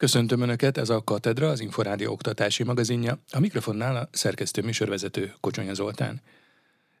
Köszöntöm Önöket, ez a Katedra, az Inforádió oktatási magazinja, a mikrofonnál a szerkesztő műsorvezető Kocsonya Zoltán.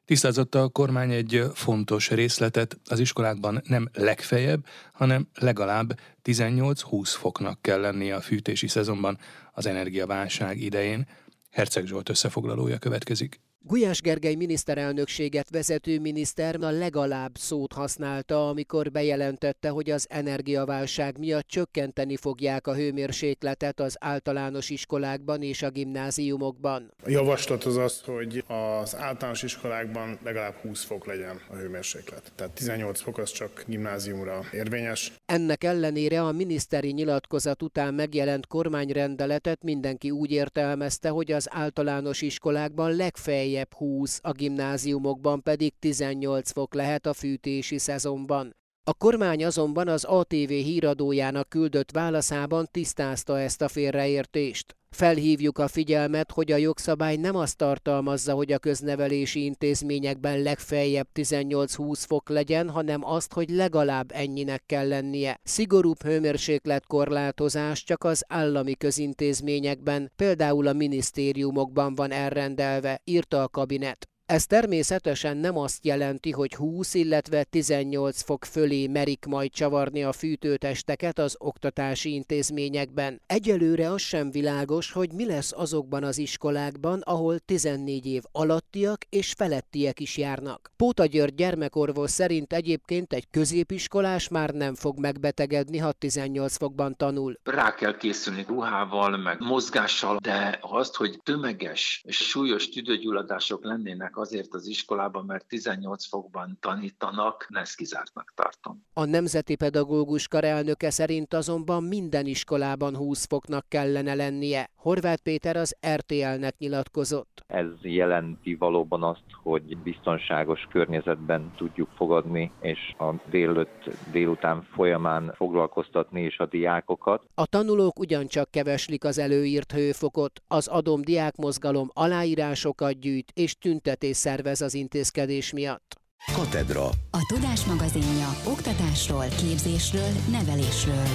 Tisztázott a kormány egy fontos részletet, az iskolákban nem legfeljebb, hanem legalább 18-20 foknak kell lennie a fűtési szezonban az energiaválság idején. Herceg Zsolt összefoglalója következik. Gulyás Gergely miniszterelnökséget vezető miniszter a legalább szót használta, amikor bejelentette, hogy az energiaválság miatt csökkenteni fogják a hőmérsékletet az általános iskolákban és a gimnáziumokban. A javaslat az az, hogy az általános iskolákban legalább 20 fok legyen a hőmérséklet. Tehát 18 fok az csak gimnáziumra érvényes. Ennek ellenére a miniszteri nyilatkozat után megjelent kormányrendeletet mindenki úgy értelmezte, hogy az általános iskolákban legfeljebb legfeljebb 20, a gimnáziumokban pedig 18 fok lehet a fűtési szezonban. A kormány azonban az ATV híradójának küldött válaszában tisztázta ezt a félreértést. Felhívjuk a figyelmet, hogy a jogszabály nem azt tartalmazza, hogy a köznevelési intézményekben legfeljebb 18-20 fok legyen, hanem azt, hogy legalább ennyinek kell lennie. Szigorúbb hőmérsékletkorlátozás csak az állami közintézményekben, például a minisztériumokban van elrendelve, írta a kabinet. Ez természetesen nem azt jelenti, hogy 20, illetve 18 fok fölé merik majd csavarni a fűtőtesteket az oktatási intézményekben. Egyelőre az sem világos, hogy mi lesz azokban az iskolákban, ahol 14 év alattiak és felettiek is járnak. Póta György gyermekorvos szerint egyébként egy középiskolás már nem fog megbetegedni, ha 18 fokban tanul. Rá kell készülni ruhával, meg mozgással, de azt, hogy tömeges és súlyos tüdőgyulladások lennének azért az iskolában, mert 18 fokban tanítanak, ezt kizártnak tartom. A Nemzeti Pedagógus Kar elnöke szerint azonban minden iskolában 20 foknak kellene lennie. Horváth Péter az RTL-nek nyilatkozott. Ez jelenti valóban azt, hogy biztonságos környezetben tudjuk fogadni, és a délőtt, délután folyamán foglalkoztatni is a diákokat. A tanulók ugyancsak keveslik az előírt hőfokot. Az Adom diákmozgalom aláírásokat gyűjt és tüntetés szervez az intézkedés miatt. Katedra. A Tudás magazinja oktatásról, képzésről, nevelésről.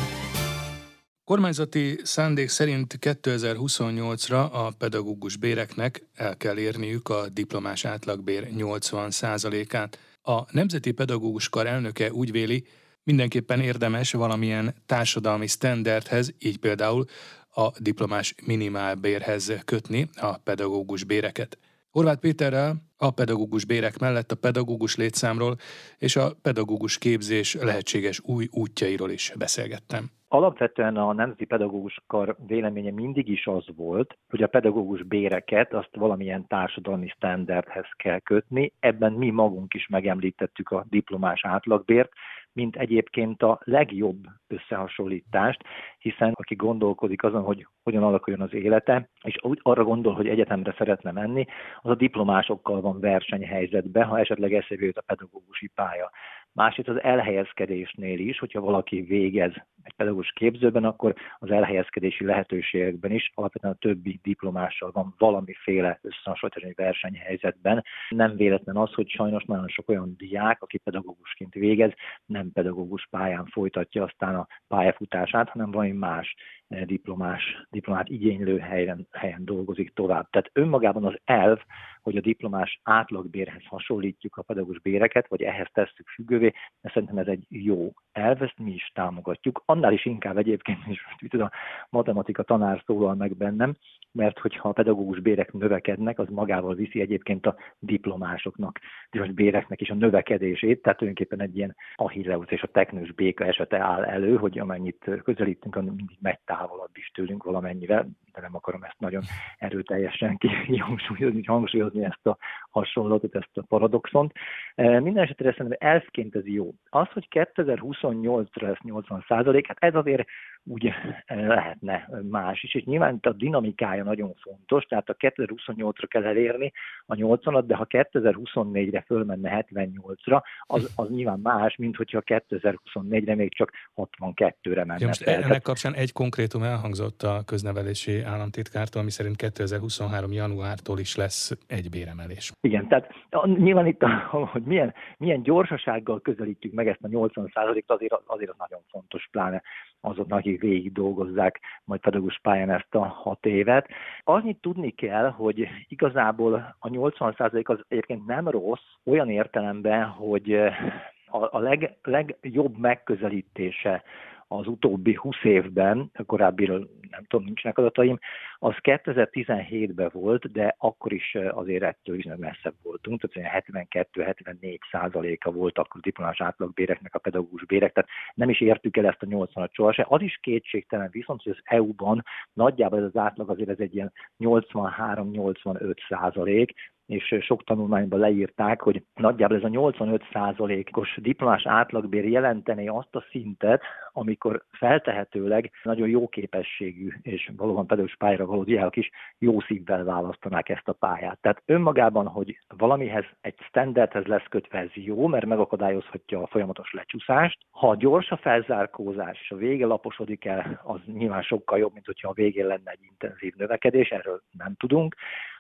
Kormányzati szándék szerint 2028-ra a pedagógus béreknek el kell érniük a diplomás átlagbér 80%-át. A Nemzeti Pedagógus Kar elnöke úgy véli, mindenképpen érdemes valamilyen társadalmi standardhez, így például a diplomás minimálbérhez kötni a pedagógus béreket. Horváth Péterrel a pedagógus bérek mellett a pedagógus létszámról és a pedagógus képzés lehetséges új útjairól is beszélgettem. Alapvetően a Nemzeti Pedagógus Kar véleménye mindig is az volt, hogy a pedagógus béreket azt valamilyen társadalmi standardhez kell kötni. Ebben mi magunk is megemlítettük a diplomás átlagbért, mint egyébként a legjobb összehasonlítást, hiszen aki gondolkodik azon, hogy hogyan alakuljon az élete, és arra gondol, hogy egyetemre szeretne menni, az a diplomásokkal van versenyhelyzetbe, ha esetleg eszébe jut a pedagógusi pálya. Másrészt az elhelyezkedésnél is, hogyha valaki végez egy pedagógus képzőben, akkor az elhelyezkedési lehetőségekben is alapvetően a többi diplomással van valamiféle összehasonlítási versenyhelyzetben. Nem véletlen az, hogy sajnos nagyon sok olyan diák, aki pedagógusként végez, nem pedagógus pályán folytatja aztán a pályafutását, hanem valami más eh, diplomás, diplomát igénylő helyen, helyen dolgozik tovább. Tehát önmagában az elv, hogy a diplomás átlagbérhez hasonlítjuk a pedagógus béreket, vagy ehhez tesszük függővé, de szerintem ez egy jó elv, ezt mi is támogatjuk. Annál is inkább egyébként, és most a matematika tanár szólal meg bennem, mert hogyha a pedagógus bérek növekednek, az magával viszi egyébként a diplomásoknak, a béreknek is a növekedését, tehát tulajdonképpen egy ilyen Achilleus és a teknős béka esete áll elő, hogy amennyit közelítünk, mindig megy távolabb is tőlünk valamennyivel, de nem akarom ezt nagyon erőteljesen kihangsúlyozni, hangsúlyozni ezt a hasonlatot, ezt a paradoxont. E, minden esetre szerintem elfként ez jó. Az, hogy 2028-ra lesz 80 százalék, hát ez azért úgy eh, lehetne más is, és nyilván a dinamikája nagyon fontos, tehát a 2028-ra kell elérni a 80-at, de ha 2024-re fölmenne 78-ra, az, az nyilván más, mint hogyha 2024-re még csak 62-re menne. Ja, most fel. ennek kapcsán egy konkrétum elhangzott a köznevelési államtitkártól, ami szerint 2023. januártól is lesz egy béremelés. Igen, tehát nyilván itt, hogy milyen, milyen gyorsasággal közelítjük meg ezt a 80%-t, azért, azért az nagyon fontos, pláne azoknak, akik végig dolgozzák majd pedagógus pályán ezt a hat évet. Annyit tudni kell, hogy igazából a 80% az egyébként nem rossz, olyan értelemben, hogy a, a leg, legjobb megközelítése az utóbbi 20 évben, korábbiról nem tudom, nincsenek adataim, az 2017-ben volt, de akkor is azért ettől is messzebb voltunk, tehát 72-74 százaléka volt akkor diplomás átlagbéreknek a pedagógus bérek, tehát nem is értük el ezt a 80-at sohasem. Az is kétségtelen viszont, hogy az EU-ban nagyjából ez az átlag azért ez egy ilyen 83-85 százalék, és sok tanulmányban leírták, hogy nagyjából ez a 85%-os diplomás átlagbér jelentené azt a szintet, amikor feltehetőleg nagyon jó képességű és valóban pedagógus pályára való diákok is jó szívvel választanák ezt a pályát. Tehát önmagában, hogy valamihez egy standardhez lesz kötve, ez jó, mert megakadályozhatja a folyamatos lecsúszást. Ha gyors a felzárkózás, és a vége laposodik el, az nyilván sokkal jobb, mint hogyha a végén lenne egy intenzív növekedés, erről nem tudunk.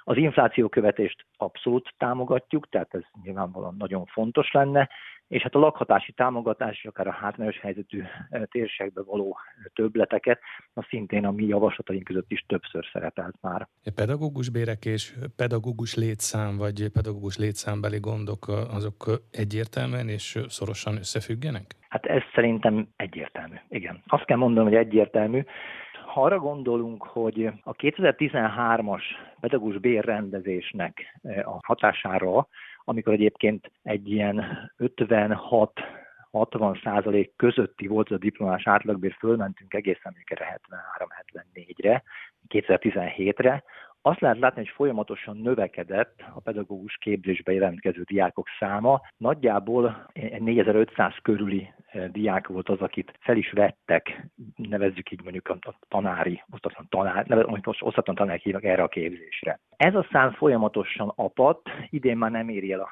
Az inflációkövetést abszolút támogatjuk, tehát ez nyilvánvalóan nagyon fontos lenne, és hát a lakhatási támogatás, akár a hátrányos helyzetű eh, térségbe való többleteket, az szintén a mi javaslataink között is többször szerepelt már. Pedagógus bérek és pedagógus létszám, vagy pedagógus létszámbeli gondok, azok egyértelműen és szorosan összefüggenek? Hát ez szerintem egyértelmű, igen. Azt kell mondanom, hogy egyértelmű, ha arra gondolunk, hogy a 2013-as pedagógus bérrendezésnek eh, a hatására, amikor egyébként egy ilyen 56 60 százalék közötti volt a diplomás átlagbér, fölmentünk egészen mondjuk 73-74-re, 2017-re, azt lehet látni, hogy folyamatosan növekedett a pedagógus képzésbe jelentkező diákok száma. Nagyjából 4500 körüli diák volt az, akit fel is vettek, nevezzük így mondjuk a tanári, osztatlan tanár, most osztatlan tanárok hívnak erre a képzésre. Ez a szám folyamatosan apadt, idén már nem éri el a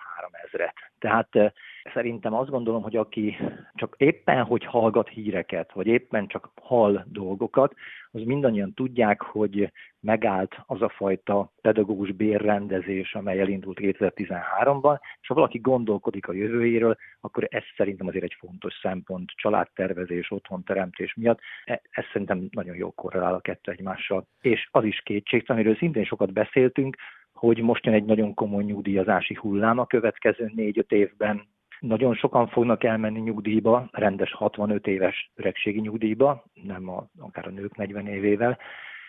3000-et. Tehát eh, szerintem azt gondolom, hogy aki csak éppen, hogy hallgat híreket, vagy éppen csak hall dolgokat, az mindannyian tudják, hogy megállt az a fajta pedagógus bérrendezés, amely elindult 2013-ban, és ha valaki gondolkodik a jövőjéről, akkor ez szerintem azért egy fontos szempont családtervezés, otthonteremtés miatt. E, ez szerintem nagyon jó korrelál a kettő egymással. És az is kétségtelen, amiről szintén sokat beszéltünk, hogy most jön egy nagyon komoly nyugdíjazási hullám a következő négy-öt évben. Nagyon sokan fognak elmenni nyugdíjba, rendes 65 éves öregségi nyugdíjba, nem a, akár a nők 40 évével.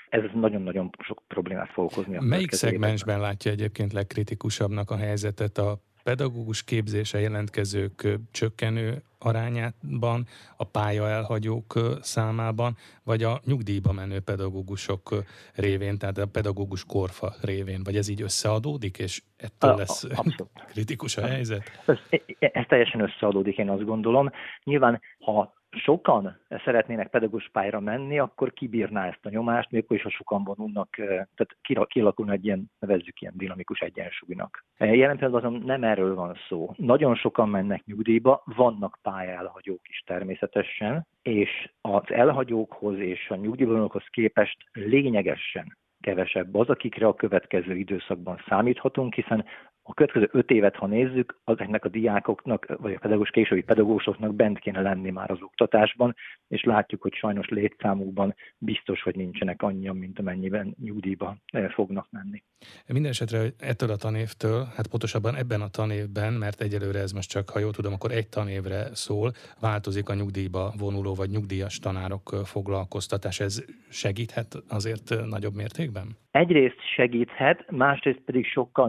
Ez nagyon-nagyon sok problémát fog okozni. Melyik szegmensben látja egyébként legkritikusabbnak a helyzetet a pedagógus képzése jelentkezők csökkenő arányában, a pálya elhagyók számában, vagy a nyugdíjba menő pedagógusok révén, tehát a pedagógus korfa révén, vagy ez így összeadódik, és ettől lesz Abszolút. kritikus a helyzet? Ez, ez teljesen összeadódik, én azt gondolom. Nyilván, ha sokan szeretnének pedagógus pályára menni, akkor kibírná ezt a nyomást, még is, ha sokan vonulnak, tehát kialakulna egy ilyen, nevezzük ilyen dinamikus egyensúlynak. Jelen pillanatban azon nem erről van szó. Nagyon sokan mennek nyugdíjba, vannak pályaelhagyók is természetesen, és az elhagyókhoz és a nyugdíjvonalokhoz képest lényegesen kevesebb az, akikre a következő időszakban számíthatunk, hiszen a következő öt évet, ha nézzük, azoknak a diákoknak, vagy a pedagógus későbbi pedagógusoknak bent kéne lenni már az oktatásban, és látjuk, hogy sajnos létszámukban biztos, hogy nincsenek annyian, mint amennyiben nyugdíjba eh, fognak menni. Mindenesetre ettől a tanévtől, hát pontosabban ebben a tanévben, mert egyelőre ez most csak, ha jól tudom, akkor egy tanévre szól, változik a nyugdíjba vonuló vagy nyugdíjas tanárok eh, foglalkoztatás. Ez segíthet azért eh, nagyobb mértékben? Egyrészt segíthet, másrészt pedig sokkal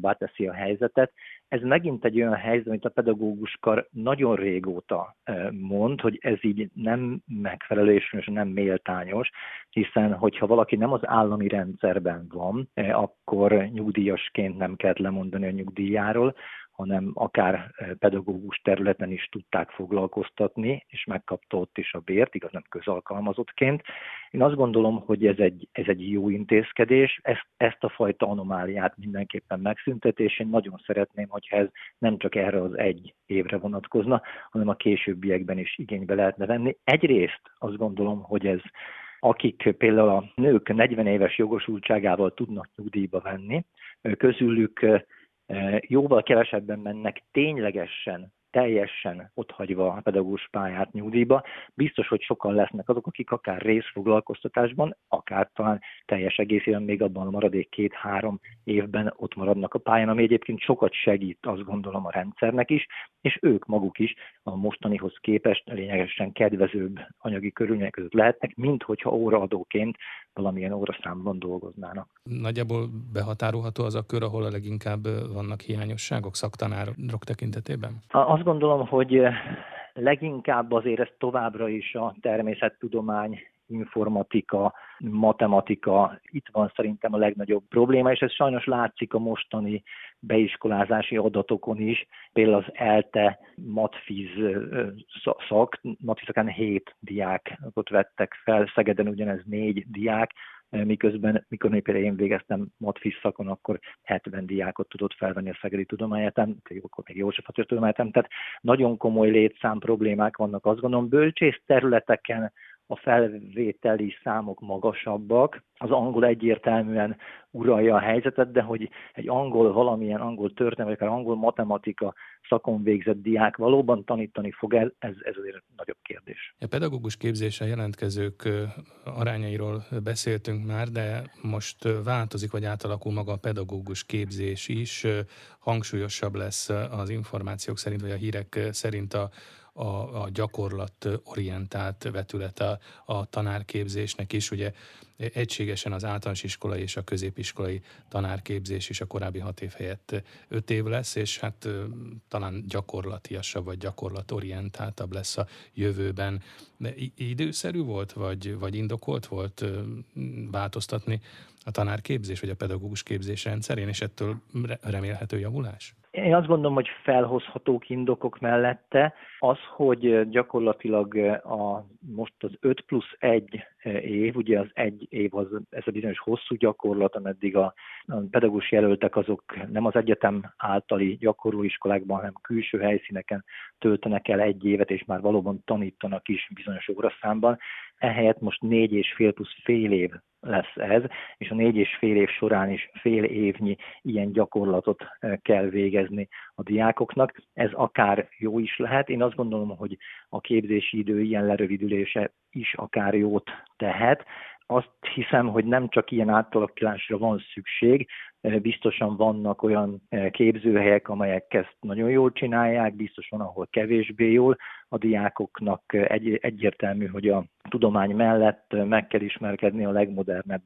méltányosabbá teszi a helyzetet. Ez megint egy olyan helyzet, amit a pedagóguskar nagyon régóta mond, hogy ez így nem megfelelő és nem méltányos, hiszen hogyha valaki nem az állami rendszerben van, akkor nyugdíjasként nem kell lemondani a nyugdíjáról, hanem akár eh, pedagógus területen is tudták foglalkoztatni, és megkapta ott is a bért, igaz nem közalkalmazottként. Én azt gondolom, hogy ez egy, ez egy jó intézkedés, ezt, ezt a fajta anomáliát mindenképpen megszüntet, én nagyon szeretném, hogyha ez nem csak erre az egy évre vonatkozna, hanem a későbbiekben is igénybe lehetne venni. Egyrészt azt gondolom, hogy ez akik például a nők 40 éves jogosultságával tudnak nyugdíjba venni, közülük jóval kevesebben mennek ténylegesen teljesen otthagyva a pedagógus pályát nyugdíjba. Biztos, hogy sokan lesznek azok, akik akár részfoglalkoztatásban, akár talán teljes egészében még abban a maradék két-három évben ott maradnak a pályán, ami egyébként sokat segít, azt gondolom a rendszernek is, és ők maguk is a mostanihoz képest lényegesen kedvezőbb anyagi körülmények között lehetnek, mint hogyha óraadóként valamilyen óraszámban dolgoznának. Nagyjából behatárolható az a kör, ahol a leginkább vannak hiányosságok szaktanárok tekintetében? Azt gondolom, hogy leginkább azért ez továbbra is a természettudomány informatika, matematika, itt van szerintem a legnagyobb probléma, és ez sajnos látszik a mostani beiskolázási adatokon is. Például az ELTE matfiz szak, matfizakán 7 diákot vettek fel, Szegeden ugyanez 4 diák, miközben, mikor például én végeztem matfiz szakon, akkor 70 diákot tudott felvenni a Szegedi Tudományegyetem, akkor még József Attila Tudományegyetem, tehát nagyon komoly létszám problémák vannak, azt gondolom, bölcsész területeken a felvételi számok magasabbak, az angol egyértelműen uralja a helyzetet, de hogy egy angol, valamilyen angol történelmi, vagy angol matematika szakon végzett diák valóban tanítani fog el, ez, ez azért nagyobb kérdés. A pedagógus képzése jelentkezők arányairól beszéltünk már, de most változik, vagy átalakul maga a pedagógus képzés is, hangsúlyosabb lesz az információk szerint, vagy a hírek szerint a a, a gyakorlat orientált vetülete a tanárképzésnek is. Ugye egységesen az általános iskolai és a középiskolai tanárképzés is a korábbi hat év helyett öt év lesz, és hát talán gyakorlatiasabb vagy gyakorlatorientáltabb lesz a jövőben. De időszerű volt, vagy, vagy indokolt volt változtatni a tanárképzés vagy a pedagógus képzés rendszerén, és ettől remélhető javulás? Én azt gondolom, hogy felhozhatók indokok mellette az, hogy gyakorlatilag a, most az 5 plusz 1 év, ugye az egy év az ez a bizonyos hosszú gyakorlat, ameddig a, a pedagógus jelöltek azok nem az egyetem általi gyakorlóiskolákban, hanem külső helyszíneken töltenek el egy évet, és már valóban tanítanak is bizonyos óraszámban. Ehelyett most négy és fél plusz fél év lesz ez, és a négy és fél év során is fél évnyi ilyen gyakorlatot eh, kell végezni a diákoknak. Ez akár jó is lehet. Én azt gondolom, hogy a képzési idő ilyen lerövidülése is akár jót tehet, azt hiszem, hogy nem csak ilyen átalakulásra van szükség, biztosan vannak olyan képzőhelyek, amelyek ezt nagyon jól csinálják, biztos van, ahol kevésbé jól. A diákoknak egy, egyértelmű, hogy a tudomány mellett meg kell ismerkedni a legmodernebb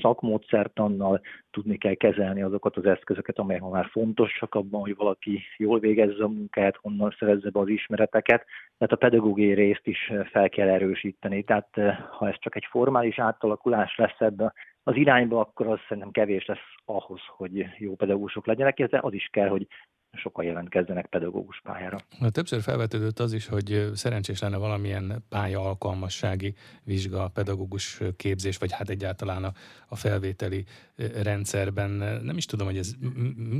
szakmódszertannal, tudni kell kezelni azokat az eszközöket, amelyek már fontosak abban, hogy valaki jól végezze a munkát, honnan szerezze be az ismereteket. Tehát a pedagógiai részt is fel kell erősíteni. Tehát ha ez csak egy formális átalakulás lesz ebbe az irányba, akkor az szerintem kevés lesz ahhoz, hogy jó pedagógusok legyenek, de az is kell, hogy sokan jelentkezzenek pedagógus pályára. Többször felvetődött az is, hogy szerencsés lenne valamilyen pálya alkalmassági vizsga, pedagógus képzés, vagy hát egyáltalán a, a felvételi rendszerben. Nem is tudom, hogy ez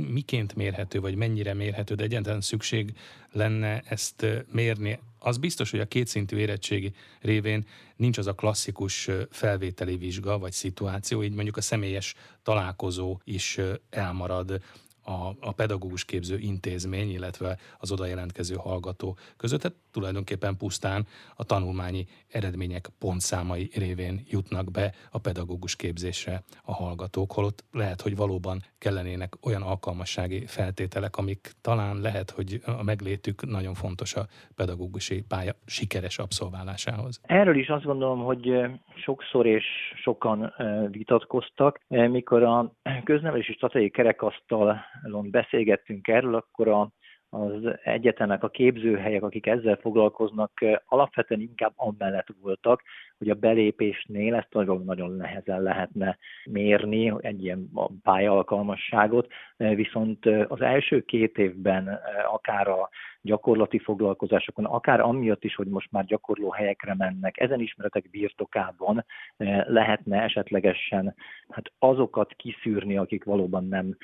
miként mérhető, vagy mennyire mérhető, de egyáltalán szükség lenne ezt mérni. Az biztos, hogy a kétszintű érettségi révén nincs az a klasszikus felvételi vizsga vagy szituáció, így mondjuk a személyes találkozó is elmarad a, a pedagógus képző intézmény, illetve az oda jelentkező hallgató között. Tehát tulajdonképpen pusztán a tanulmányi eredmények pontszámai révén jutnak be a pedagógus képzésre a hallgatók, holott lehet, hogy valóban kellenének olyan alkalmassági feltételek, amik talán lehet, hogy a meglétük nagyon fontos a pedagógusi pálya sikeres abszolválásához. Erről is azt gondolom, hogy sokszor és sokan vitatkoztak, mikor a köznevelési stratégiai kerekasztalon beszélgettünk erről, akkor a az egyetemek, a képzőhelyek, akik ezzel foglalkoznak, alapvetően inkább amellett voltak, hogy a belépésnél ezt nagyon, nagyon nehezen lehetne mérni, egy ilyen pályalkalmasságot, viszont az első két évben akár a gyakorlati foglalkozásokon, akár amiatt is, hogy most már gyakorló helyekre mennek, ezen ismeretek birtokában lehetne esetlegesen hát azokat kiszűrni, akik valóban nem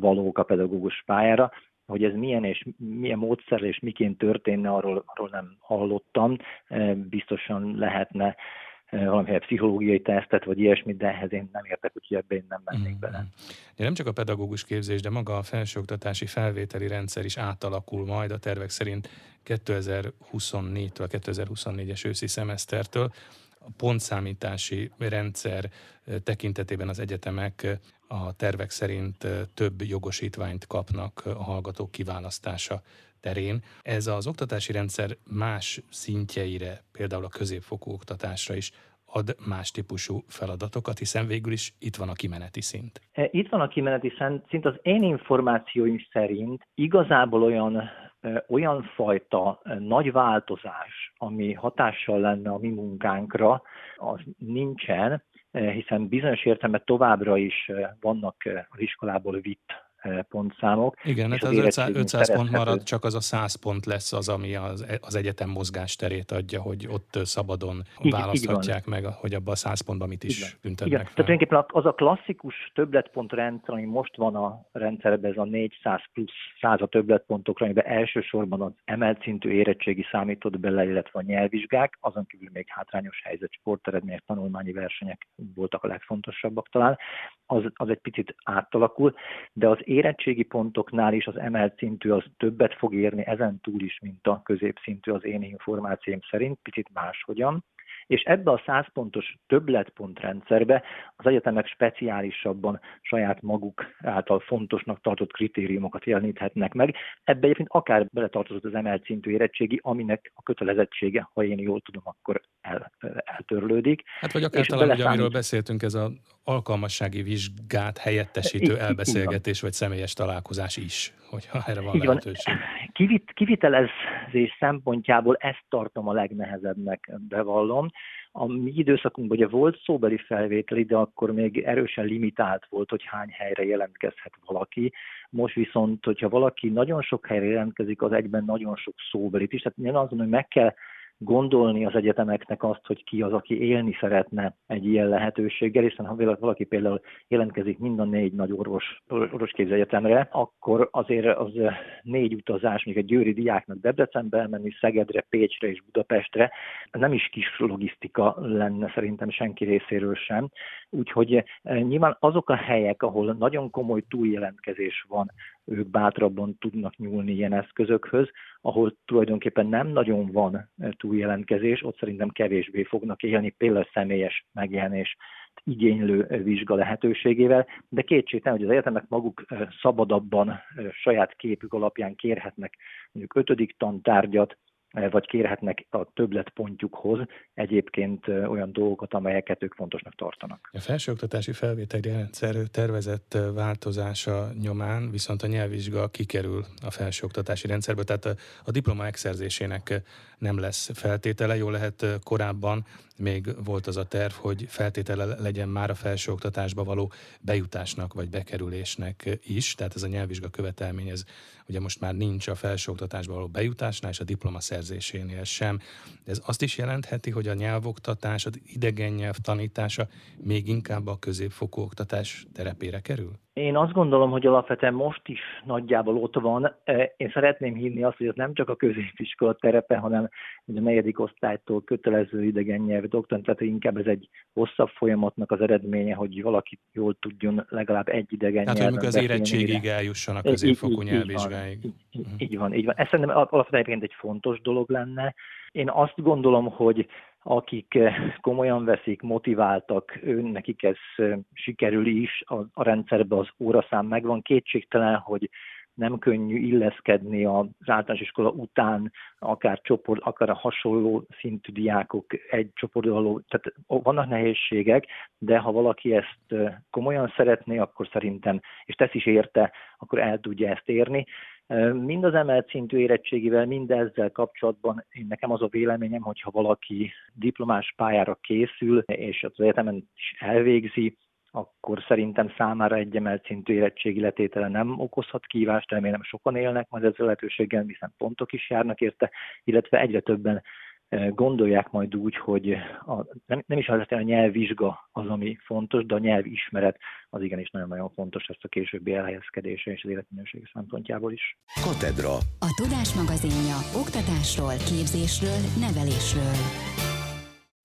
valók a pedagógus pályára, hogy ez milyen és milyen módszer és miként történne, arról, arról nem hallottam. Biztosan lehetne valamilyen pszichológiai tesztet, vagy ilyesmit, de ehhez én nem értek, úgyhogy ebbe én nem mennék mm-hmm. bele. De nem csak a pedagógus képzés, de maga a felsőoktatási felvételi rendszer is átalakul majd a tervek szerint 2024-től, 2024-es őszi szemesztertől. Pontszámítási rendszer tekintetében az egyetemek a tervek szerint több jogosítványt kapnak a hallgatók kiválasztása terén. Ez az oktatási rendszer más szintjeire, például a középfokú oktatásra is ad más típusú feladatokat, hiszen végül is itt van a kimeneti szint. E, itt van a kimeneti szint. Az én információim szerint igazából olyan olyan fajta nagy változás, ami hatással lenne a mi munkánkra, az nincsen, hiszen bizonyos értelemben továbbra is vannak az iskolából vitt Eh, pontszámok. Igen, hát az, az 500, 500 pont marad, csak az a 100 pont lesz az, ami az, az egyetem mozgásterét adja, hogy ott szabadon így, választhatják így meg, hogy abban a 100 pontban mit is büntetnek Igen. fel. Tehát tulajdonképpen az a klasszikus többletpontrendszer, ami most van a rendszerben, ez a 400 plusz 100 a többletpontokra, amiben elsősorban az emelt szintű érettségi számított bele, illetve a nyelvvizsgák, azon kívül még hátrányos helyzet, sporteredmények, tanulmányi versenyek voltak a legfontosabbak talán, az, az egy picit átalakul, de az érettségi pontoknál is az emelt szintű az többet fog érni ezen túl is, mint a középszintű az én információim szerint, picit máshogyan és ebbe a 100 pontos többletpontrendszerbe az egyetemek speciálisabban saját maguk által fontosnak tartott kritériumokat jeleníthetnek meg. Ebbe egyébként akár beletartozott az emelt szintű érettségi, aminek a kötelezettsége, ha én jól tudom, akkor el, eltörlődik. Hát vagy akár talán, ugye, amiről beszéltünk, ez az alkalmassági vizsgát helyettesítő elbeszélgetés vagy személyes találkozás is, hogyha erre van Így lehetőség. Kivit, kivitelezés szempontjából ezt tartom a legnehezebbnek, bevallom. A mi időszakunkban ugye volt szóbeli felvételi, de akkor még erősen limitált volt, hogy hány helyre jelentkezhet valaki. Most viszont, hogyha valaki nagyon sok helyre jelentkezik, az egyben nagyon sok szóbelit is. Tehát azt mondom, hogy meg kell gondolni az egyetemeknek azt, hogy ki az, aki élni szeretne egy ilyen lehetőséggel, hiszen ha valaki például jelentkezik mind a négy nagy orvos, orvosképző egyetemre, akkor azért az négy utazás, még egy győri diáknak Debrecenbe elmenni, Szegedre, Pécsre és Budapestre, nem is kis logisztika lenne szerintem senki részéről sem. Úgyhogy eh, nyilván azok a helyek, ahol nagyon komoly túljelentkezés van, ők bátrabban tudnak nyúlni ilyen eszközökhöz, ahol tulajdonképpen nem nagyon van eh, túljelentkezés, ott szerintem kevésbé fognak élni például személyes megjelenés igénylő eh, vizsga lehetőségével, de kétségtelen, hogy az egyetemek maguk szabadabban saját képük alapján kérhetnek mondjuk ötödik tantárgyat, vagy kérhetnek a többletpontjukhoz egyébként olyan dolgokat, amelyeket ők fontosnak tartanak. A felsőoktatási felvételi rendszer tervezett változása nyomán viszont a nyelvvizsga kikerül a felsőoktatási rendszerből, tehát a, a diploma megszerzésének nem lesz feltétele. Jó lehet korábban még volt az a terv, hogy feltétele legyen már a felsőoktatásba való bejutásnak vagy bekerülésnek is, tehát ez a nyelvvizsga követelmény, ez ugye most már nincs a felsőoktatásba való bejutásnál és a diploma szerzésénél sem. De ez azt is jelentheti, hogy a nyelvoktatás, az idegen nyelv tanítása még inkább a középfokú oktatás terepére kerül? Én azt gondolom, hogy alapvetően most is nagyjából ott van. E, én szeretném hinni azt, hogy ez nem csak a középiskola terepe, hanem a negyedik osztálytól kötelező idegen nyelv doktor, tehát inkább ez egy hosszabb folyamatnak az eredménye, hogy valaki jól tudjon legalább egy idegen nyelven Tehát, az érettségig eljusson a középfokú nyelvvizsgáig. Így, így, így, van, így van. Ez szerintem alapvetően egy fontos dolog lenne. Én azt gondolom, hogy akik eh, komolyan veszik, motiváltak, nekik ez sikerül is, a, a rendszerben az óraszám megvan. Kétségtelen, hogy nem könnyű illeszkedni az általános iskola után, akár csoport, akár a hasonló szintű diákok egy csoportban való, tehát vannak nehézségek, de ha valaki ezt komolyan szeretné, akkor szerintem, és tesz is érte, akkor el tudja ezt érni. Mind az emelt szintű érettségivel, mind ezzel kapcsolatban én nekem az a véleményem, hogy ha valaki diplomás pályára készül, és az egyetemen is elvégzi, akkor szerintem számára egy emelt szintű érettségi letétele nem okozhat kívást, remélem sokan élnek majd ezzel lehetőséggel, hiszen pontok is járnak érte, illetve egyre többen gondolják majd úgy, hogy a, nem, nem is az, a nyelvvizsga az, ami fontos, de a nyelvismeret az igenis nagyon-nagyon fontos ezt a későbbi elhelyezkedése és az életminőség szempontjából is. Katedra. A Tudás magazinja oktatásról, képzésről, nevelésről.